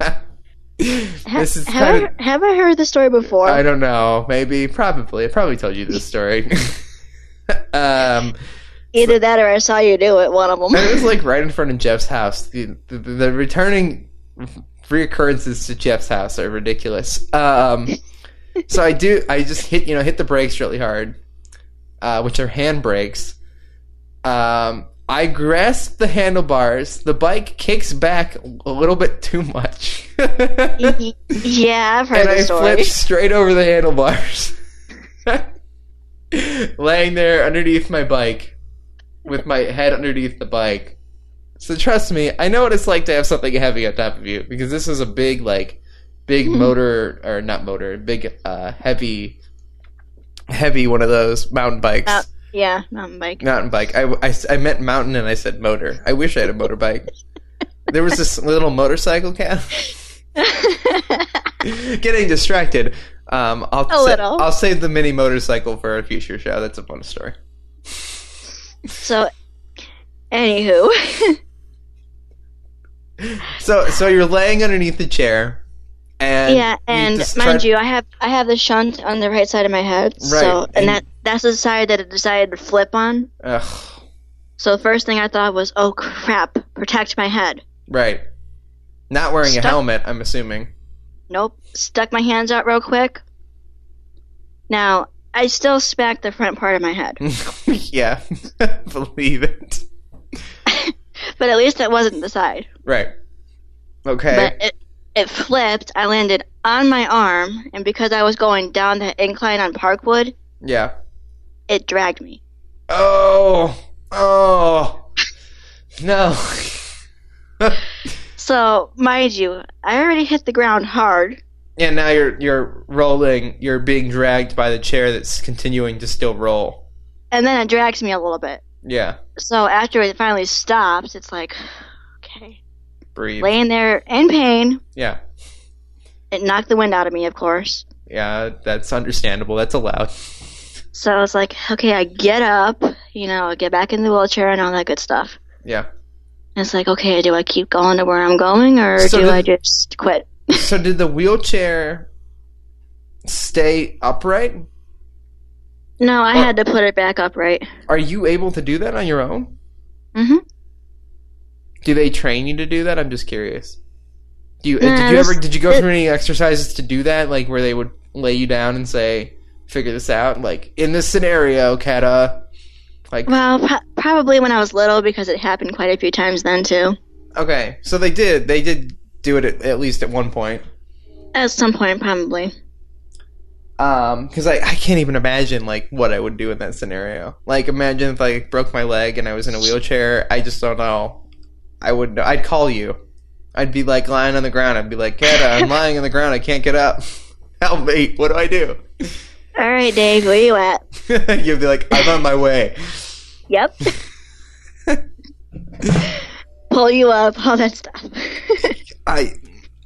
[LAUGHS] this is have, kind of. I, have I heard the story before? I don't know. Maybe, probably. I probably told you this story. [LAUGHS] um, Either that or I saw you do it. One of them. it was [LAUGHS] like right in front of Jeff's house. The, the, the returning reoccurrences to Jeff's house are ridiculous. Um, so I do. I just hit you know hit the brakes really hard, uh, which are handbrakes. Um, I grasp the handlebars. The bike kicks back a little bit too much, yeah, I've heard [LAUGHS] I the story. flip straight over the handlebars, [LAUGHS] laying there underneath my bike with my head underneath the bike. So trust me, I know what it's like to have something heavy on top of you because this is a big like big Hmm. motor or not motor, big uh heavy heavy one of those mountain bikes. Uh, Yeah, mountain bike. mountain bike. I, I, I meant mountain and I said motor. I wish I had a motorbike. there was this little motorcycle cat. [LAUGHS] Getting distracted. Um, I'll A sa- little. I'll save the mini motorcycle for a future show. That's a fun story. so, anywho, so so you're laying underneath the chair, and yeah, and mind you, I have I have the shunt on the right side of my head. So and, and- that that's the side that it decided to flip on. Ugh, So the first thing I thought was, oh crap, protect my head. right. Not wearing a helmet, I'm assuming. Nope. Stuck my hands out real quick. Now, I still smacked the front part of my head. [LAUGHS] yeah, [LAUGHS] believe it. [LAUGHS] But at least it wasn't the side. Right. Okay. But it it flipped. I landed on my arm, and because I was going down the incline on Parkwood, yeah. it dragged me. Oh. Oh. No. [LAUGHS] So, mind you, I already hit the ground hard. and now you're you're rolling. You're being dragged by the chair that's continuing to still roll. And then it drags me a little bit. Yeah. So after it finally stops, it's like. Breathe. Laying there in pain. Yeah. It knocked the wind out of me, of course. Yeah. That's understandable. That's allowed. So I was like, okay, I get up, you know, get back in the wheelchair and all that good stuff. Yeah. And it's like, okay, do I keep going to where I'm going or So do I just quit? [LAUGHS] So did the wheelchair stay upright? No, I Well- had to put it back upright. Are you able to do that on your own? hmm Do they train you to do that? I'm just curious. Do you Nah, did you ever did you go through any exercises to do that? Like where they would lay you down and say, "Figure this out." Like in this scenario, Kata. Like Well, pro- probably when I was little because it happened quite a few times then too. okay, so they did they did do it at, at least at one point. At some point, probably. Um, because I, I can't even imagine like what I would do in that scenario. Like imagine if I broke my leg and I was in a wheelchair. I just don't know. I would I'd call you. I'd be like lying on the ground. I'd be like, Kata, I'm lying on the ground. I can't get up. [LAUGHS] Help me. What do I do? All right, Dave, where you at? [LAUGHS] You'd be like, I'm on my way. Yep. [LAUGHS] Pull you up, all that stuff. I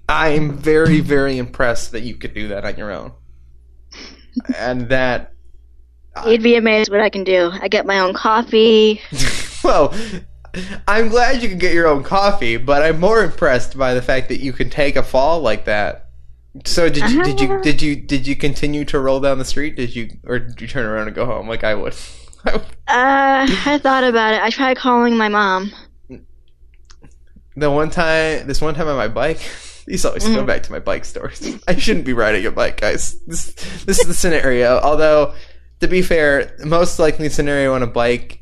I'm very very impressed that you could do that on your own. And that You'd be amazed what I can do. I get my own coffee. well, I'm glad you can get your own coffee, but I'm more impressed by the fact that you can take a fall like that. So did you did you did you did you continue to roll down the street? Did you or did you turn around and go home like I would? [LAUGHS] Uh, I thought about it. I tried calling my mom. the one time, this one time on my bike, [LAUGHS] these always go Mhm. back to my bike stories. [LAUGHS] I shouldn't be riding a bike, guys. This this is the scenario. Although, to be fair, most likely scenario on a bike,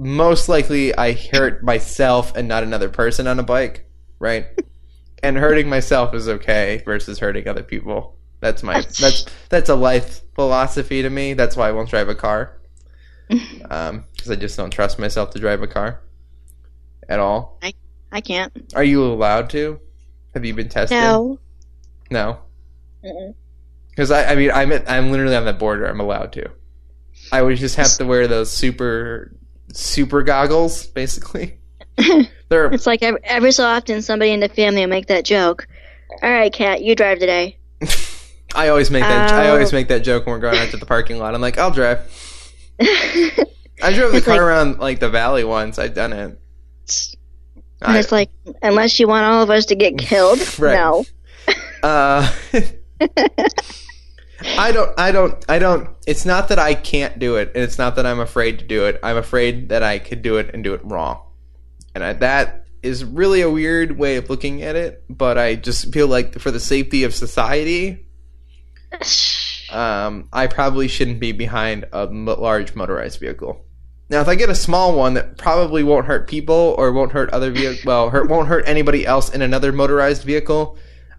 most likely I hurt myself and not another person on a bike, right? [LAUGHS] and hurting myself is okay versus hurting other people. That's my that's that's a life philosophy to me. That's why I won't drive a car. [LAUGHS] Um, because I just don't trust myself to drive a car at all. I I can't. Are you allowed to? Have you been tested? No. No. Because I, I mean, I'm at, I'm literally on that border. I'm allowed to. I would just have to wear those super super goggles, basically. [LAUGHS] They're It's like every, every so often somebody in the family will make that joke. All right, Kat, you drive today. [LAUGHS] I always make that I Oh. always make that joke when we're going out to the parking lot. I'm like, I'll drive. [LAUGHS] I drove the car like- around like the valley once. I've done it. I, it's like, unless you want all of us to get killed, Right. no. Uh, I don't. I don't. I don't. It's not that I can't do it, and it's not that I'm afraid to do it. I'm afraid that I could do it and do it wrong, and I, that is really a weird way of looking at it. But I just feel like for the safety of society, um, I probably shouldn't be behind a large motorized vehicle. Now, if I get a small one that probably won't hurt people or won't hurt other vehicle, well, hurt, won't hurt anybody else in another motorized vehicle,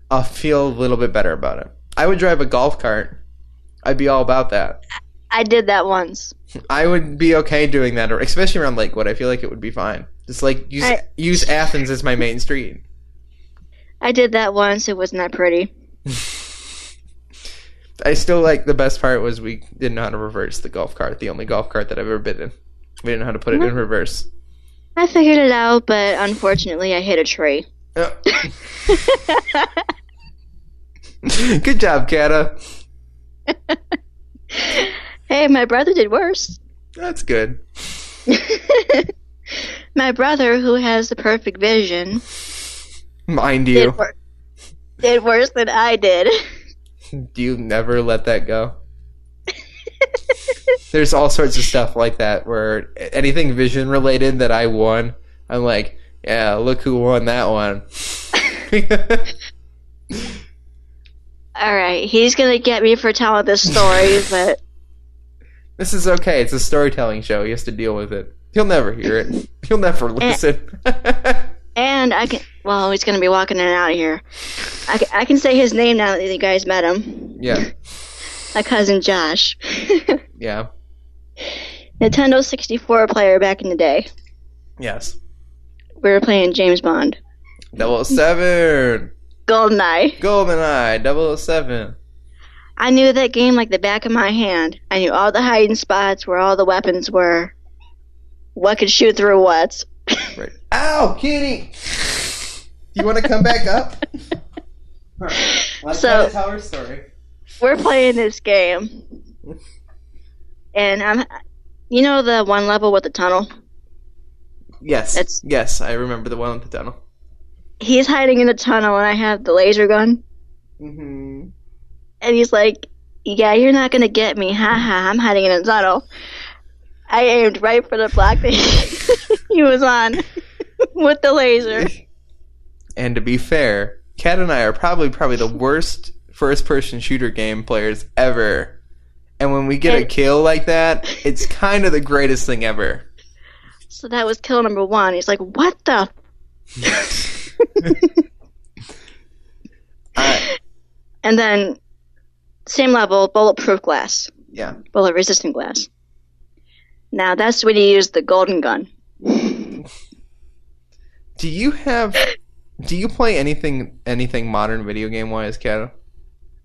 I'll feel a little bit better about it. I would drive a golf cart. I'd be all about that. I did that once. I would be okay doing that, or especially around Lakewood. I feel like it would be fine. Just like use I- use Athens as my main street. I did that once. It was not that pretty. [LAUGHS] I still like the best part was we didn't know how to reverse the golf cart. The only golf cart that I've ever been in. We didn't know how to put it in reverse. I figured it out, but unfortunately, I hit a tree. Uh. [LAUGHS] [LAUGHS] [LAUGHS] Good job, Kata. hey, my brother did worse. That's good. [LAUGHS] my brother, who has the perfect vision, Mind you, did, wor- did worse than I did. [LAUGHS] do you never let that go? There's all sorts of stuff like that where anything vision related that I won, I'm like, yeah, look who won that one. All right, he's gonna get me for telling this story, [LAUGHS] but this is okay. It's a storytelling show. He has to deal with it. He'll never hear it. He'll never eh. listen. [LAUGHS] and I can. Well, he's gonna be walking in and out of here. I can, I can say his name now that you guys met him. yeah, My cousin Josh, [LAUGHS] yeah, Nintendo 64 player back in the day. yes. We were playing James Bond, Double seven, GoldenEye. GoldenEye, 007. I knew that game like the back of my hand. I knew all the hiding spots where all the weapons were. What could shoot through what. Right. Ow, kitty! You want to come back up? [LAUGHS] Let's So- tell her story. We're playing this game, and I'm. You know the one level with the tunnel. Yes, It's- yes, I remember the one with the tunnel. He's hiding in the tunnel, and I have the laser gun. Mm-hmm. And he's like, "Yeah, you're not gonna get me, haha! I'm hiding in a tunnel." I aimed right for the block that [LAUGHS] he was on [LAUGHS] with the laser. And to be fair, Kat and I are probably probably the worst first-person shooter game players ever. And when we get a kill like that, it's kind of the greatest thing ever. So that was kill number one. He's like, "What the?" [LAUGHS] I, And then, same level, bulletproof glass, yeah. bullet resistant glass. Now that's when you use the golden gun. Do you have? Do you play anything anything modern video game wise, Kat?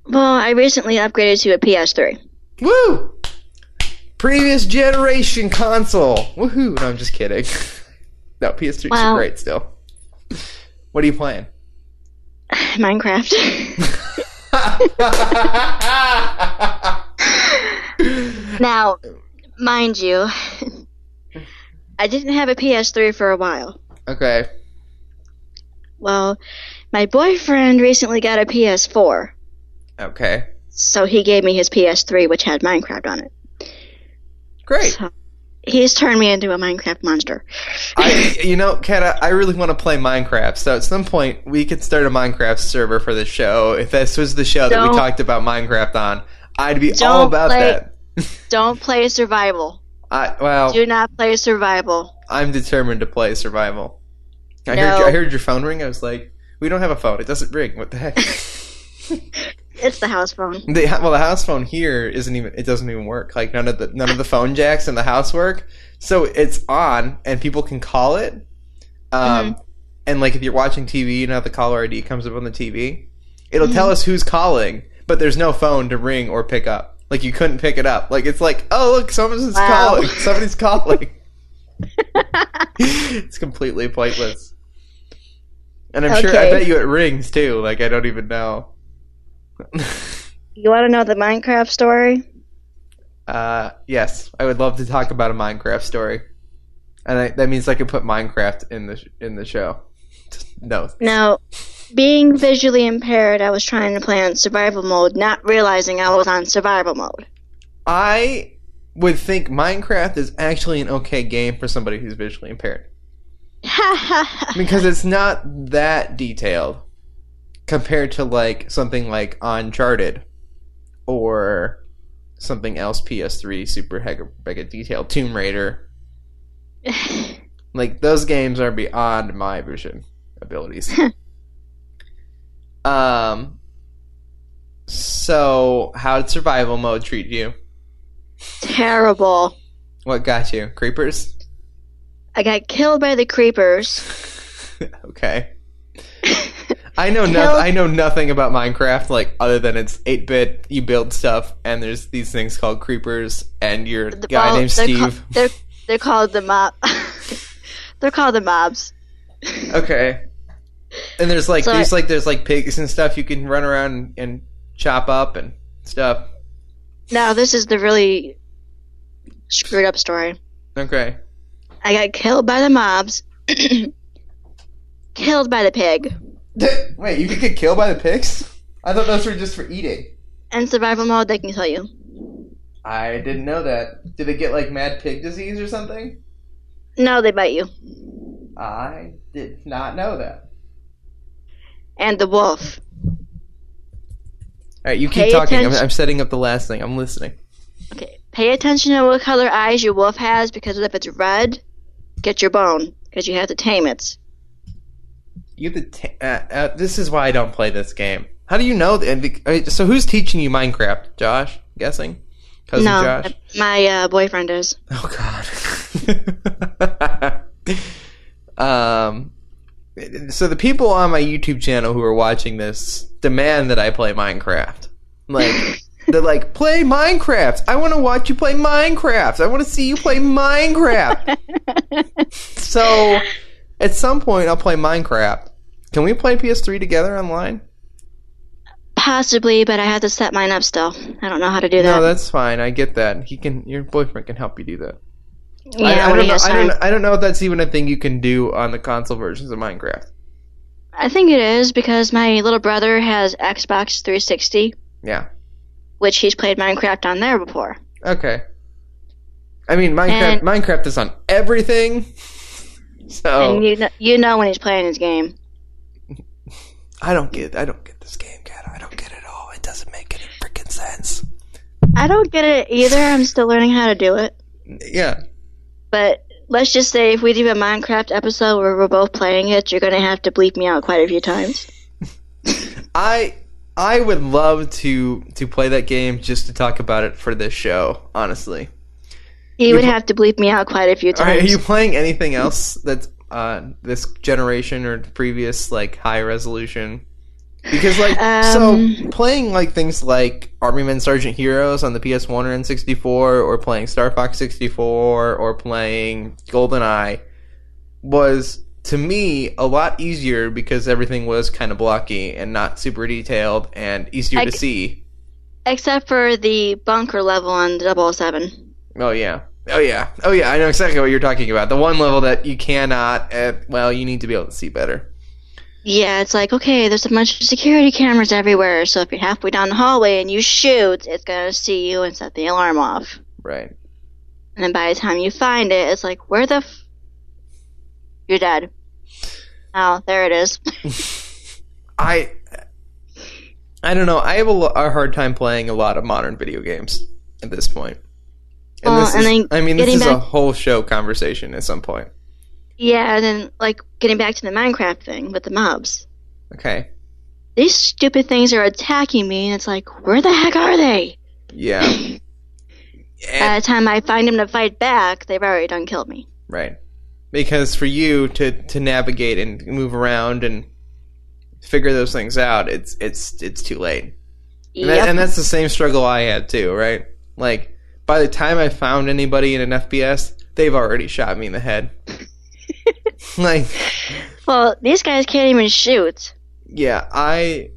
Well, I recently upgraded to a PS3. Woo! Previous generation console. Woohoo! No, I'm just kidding. [LAUGHS] no, PS3 is Wow. great still. What are you playing? [SIGHS] Minecraft. [LAUGHS] now, mind you, I didn't have a PS3 for a while. okay. Well, my boyfriend recently got a PS4, Okay. so he gave me his PS3, which had Minecraft on it. Great. So he's turned me into a Minecraft monster. I, you know, Kat, I really want to play Minecraft. So at some point, we could start a Minecraft server for the show. If this was the show that we talked about Minecraft on, I'd be all about play- that. [LAUGHS] Don't play survival. I, well, Do not play survival. I'm determined to play survival. I No. heard, I heard your phone ring. I was like, we don't have a phone. It doesn't ring. What the heck? [LAUGHS] [LAUGHS] It's the house phone. The, well, the house phone here isn't even. It doesn't even work. Like none of the none of the phone jacks in the house work. So it's on, and people can call it. Um, Mm-hmm. and like if you're watching TV, you know how the caller ID comes up on the TV. It'll Mm-hmm. tell us who's calling, but there's no phone to ring or pick up. Like you couldn't pick it up. Like it's like, oh look, someone's Wow. calling. [LAUGHS] Somebody's calling. [LAUGHS] it's completely pointless. And I'm sure. I bet you it rings too. Like I don't even know. You want to know the Minecraft story? Uh, yes, I would love to talk about a Minecraft story, and I, that means I could put Minecraft in the sh- in the show. [LAUGHS] No, Now, being visually impaired, I was trying to play on survival mode, not realizing I was on survival mode. I would think Minecraft is actually an okay game for somebody who's visually impaired [LAUGHS] because it's not that detailed compared to like something like Uncharted or something else PS3 super mega, mega detailed Tomb Raider. [LAUGHS] Like those games are beyond my vision abilities. [LAUGHS] um so how did survival mode treat you? Terrible. What got you? Creepers? I got killed by the creepers. [LAUGHS] okay. I know no- I know nothing about Minecraft like other than it's 8-bit, you build stuff and there's these things called creepers and you're The guy ball- named they're Steve. ca- they're they're called the mob. [LAUGHS] they're called the mobs. [LAUGHS] Okay. And there's like So there's I- like there's like pigs and stuff you can run around and, and chop up and stuff. Now this is the really screwed up story. Okay. I got killed by the mobs. [CLEARS THROAT] killed by the pig. Wait, you could get killed by the pigs? I thought those were just for eating. And survival mode, they can kill you. I didn't know that. Did they get like mad pig disease or something? No, they bite you. I did not know that. And the wolf. All right, you keep Pay talking. I'm. I'm setting up the last thing. I'm listening. Okay, pay attention to what color eyes your wolf has because if it's red, get your bone because you have to tame it. You to. ta- uh, uh, this is why I don't play this game. How do you know? the- so who's teaching you Minecraft? Josh, guessing. Cousin no, Josh. my uh, boyfriend is. Oh God. [LAUGHS] um. So the people on my YouTube channel who are watching this demand that I play Minecraft. Like [LAUGHS] they're like, play Minecraft. I want to watch you play Minecraft. I want to see you play Minecraft. [LAUGHS] so at some point I'll play Minecraft. Can we play PS3 together online? Possibly, but I have to set mine up still. I don't know how to do that. No, that's fine. I get that. He can. Your boyfriend can help you do that. yeah, I, I don't know. I don't. I don't know if that's even a thing you can do on the console versions of Minecraft. I think it is because my little brother has Xbox 360, Yeah. which he's played Minecraft on there before. Okay. I mean, Minecraft. And- Minecraft is on everything. [LAUGHS] So And you know, you know when he's playing his game. I don't get. I don't get this game, Kat. I don't get it at all. It doesn't make any freaking sense. I don't get it either. I'm still learning how to do it. Yeah. But let's just say if we do a Minecraft episode where we're both playing it, you're gonna have to bleep me out quite a few times. [LAUGHS] I I would love to to play that game just to talk about it for this show. Honestly. You You would pl- have to bleep me out quite a few All right, times. are you playing anything else that's uh, this generation or previous like high resolution? Because like so Um, playing like things like Army Men Sergeant Heroes on the PS1 or N64, or playing Star Fox 64, or playing GoldenEye was to me a lot easier because everything was kind of blocky and not super detailed and easier I to see. Except for the bunker level on 007. Oh yeah. Oh yeah. Oh yeah. I know exactly what you're talking about. The one level that you cannot. Uh, well, you need to be able to see better. Yeah, it's like, okay, there's a bunch of security cameras everywhere, so if you're halfway down the hallway and you shoot, it's gonna see you and set the alarm off. Right. And then by the time you find it, it's like, where the f- You're dead. Oh, there it is. [LAUGHS] I. I don't know. I have a, a hard time playing a lot of modern video games at this point. And Well, this and is, then I mean, this is a whole show conversation at some point. yeah, and then, like, getting back to the Minecraft thing with the mobs. Okay. These stupid things are attacking me, and it's like, where the heck are they? Yeah. [LAUGHS] By the time I find them to fight back, they've already done killed me. Right. Because for you to to navigate and move around and figure those things out, it's it's it's too late. And, that, and that's the same struggle I had too, right? Like by the time I found anybody in an FPS, they've already shot me in the head. [LAUGHS] like well, these guys can't even shoot. yeah, I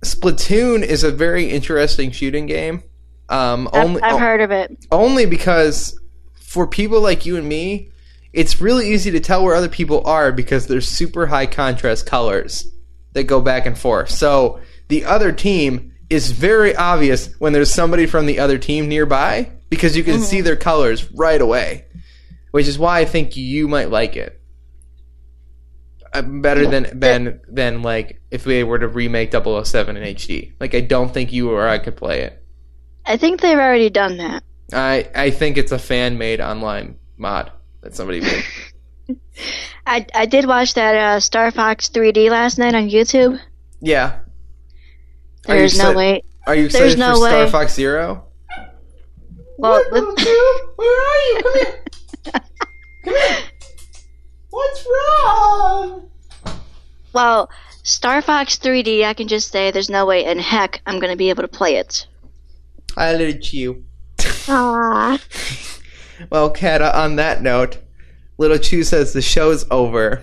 Splatoon is a very interesting shooting game. Um I've, only I've heard of it. only because for people like you and me, it's really easy to tell where other people are because there's super high contrast colors that go back and forth. So the other team is very obvious when there's somebody from the other team nearby because you can see their colors right away. Which is why I think you might like it. Uh, better than than than like if we were to remake 007 in HD. Like I don't think you or I could play it. I think they've already done that. I I think it's a fan made online mod that somebody made. [LAUGHS] [LAUGHS] I, I did watch that uh, Star Fox 3D last night on YouTube. yeah. Are you There's no excited- way. Are you there's excited no for Star way. Fox Zero? Well, the- Where are you? Come here. [LAUGHS] Come here. What's wrong? well, Star Fox 3D, I can just say there's no way in heck I'm going to be able to play it. I little you. Aww. [LAUGHS] Well, Kat, on that note, Little Chew says the show's over.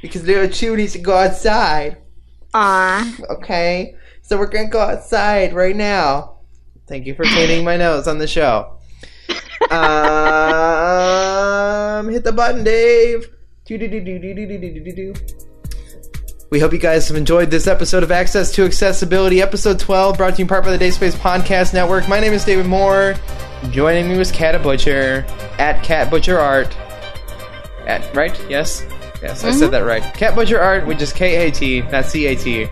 Because Little Chew needs to go outside. Okay. So we're going to go outside right now. Thank you for painting my nose on the show. [LAUGHS] um, hit the button, Dave. We hope you guys have enjoyed this episode of Access to Accessibility, episode 12, brought to you in part by the Dacespace Podcast Network. My name is David Moore. Joining me was Kata Butcher at Kat Butcher Art. At right? Yes yes, I said that mm-hmm. right. Kat Butcher Art, which is K A T, not C A T.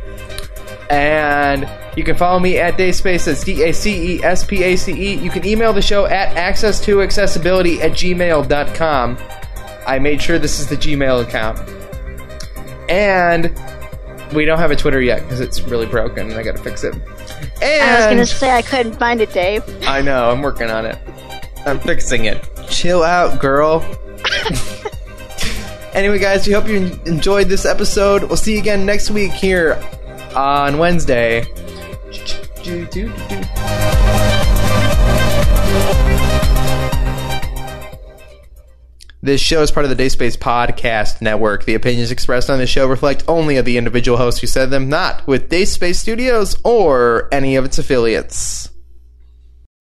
And you can follow me at Dacespace. That's D A C E S P A C E. You can email the show at access to accessibility at gmail.com. I made sure this is the Gmail account. And we don't have a Twitter yet because it's really broken and I gotta fix it. And I was gonna say I couldn't find it, Dave. I know, I'm working on it. I'm fixing it. Chill out, girl. [LAUGHS] anyway, guys, we hope you enjoyed this episode. We'll see you again next week here on Wednesday. This show is part of the Dacespace Podcast Network. The opinions expressed on this show reflect only of the individual hosts who said them, not with Dacespace Studios or any of its affiliates.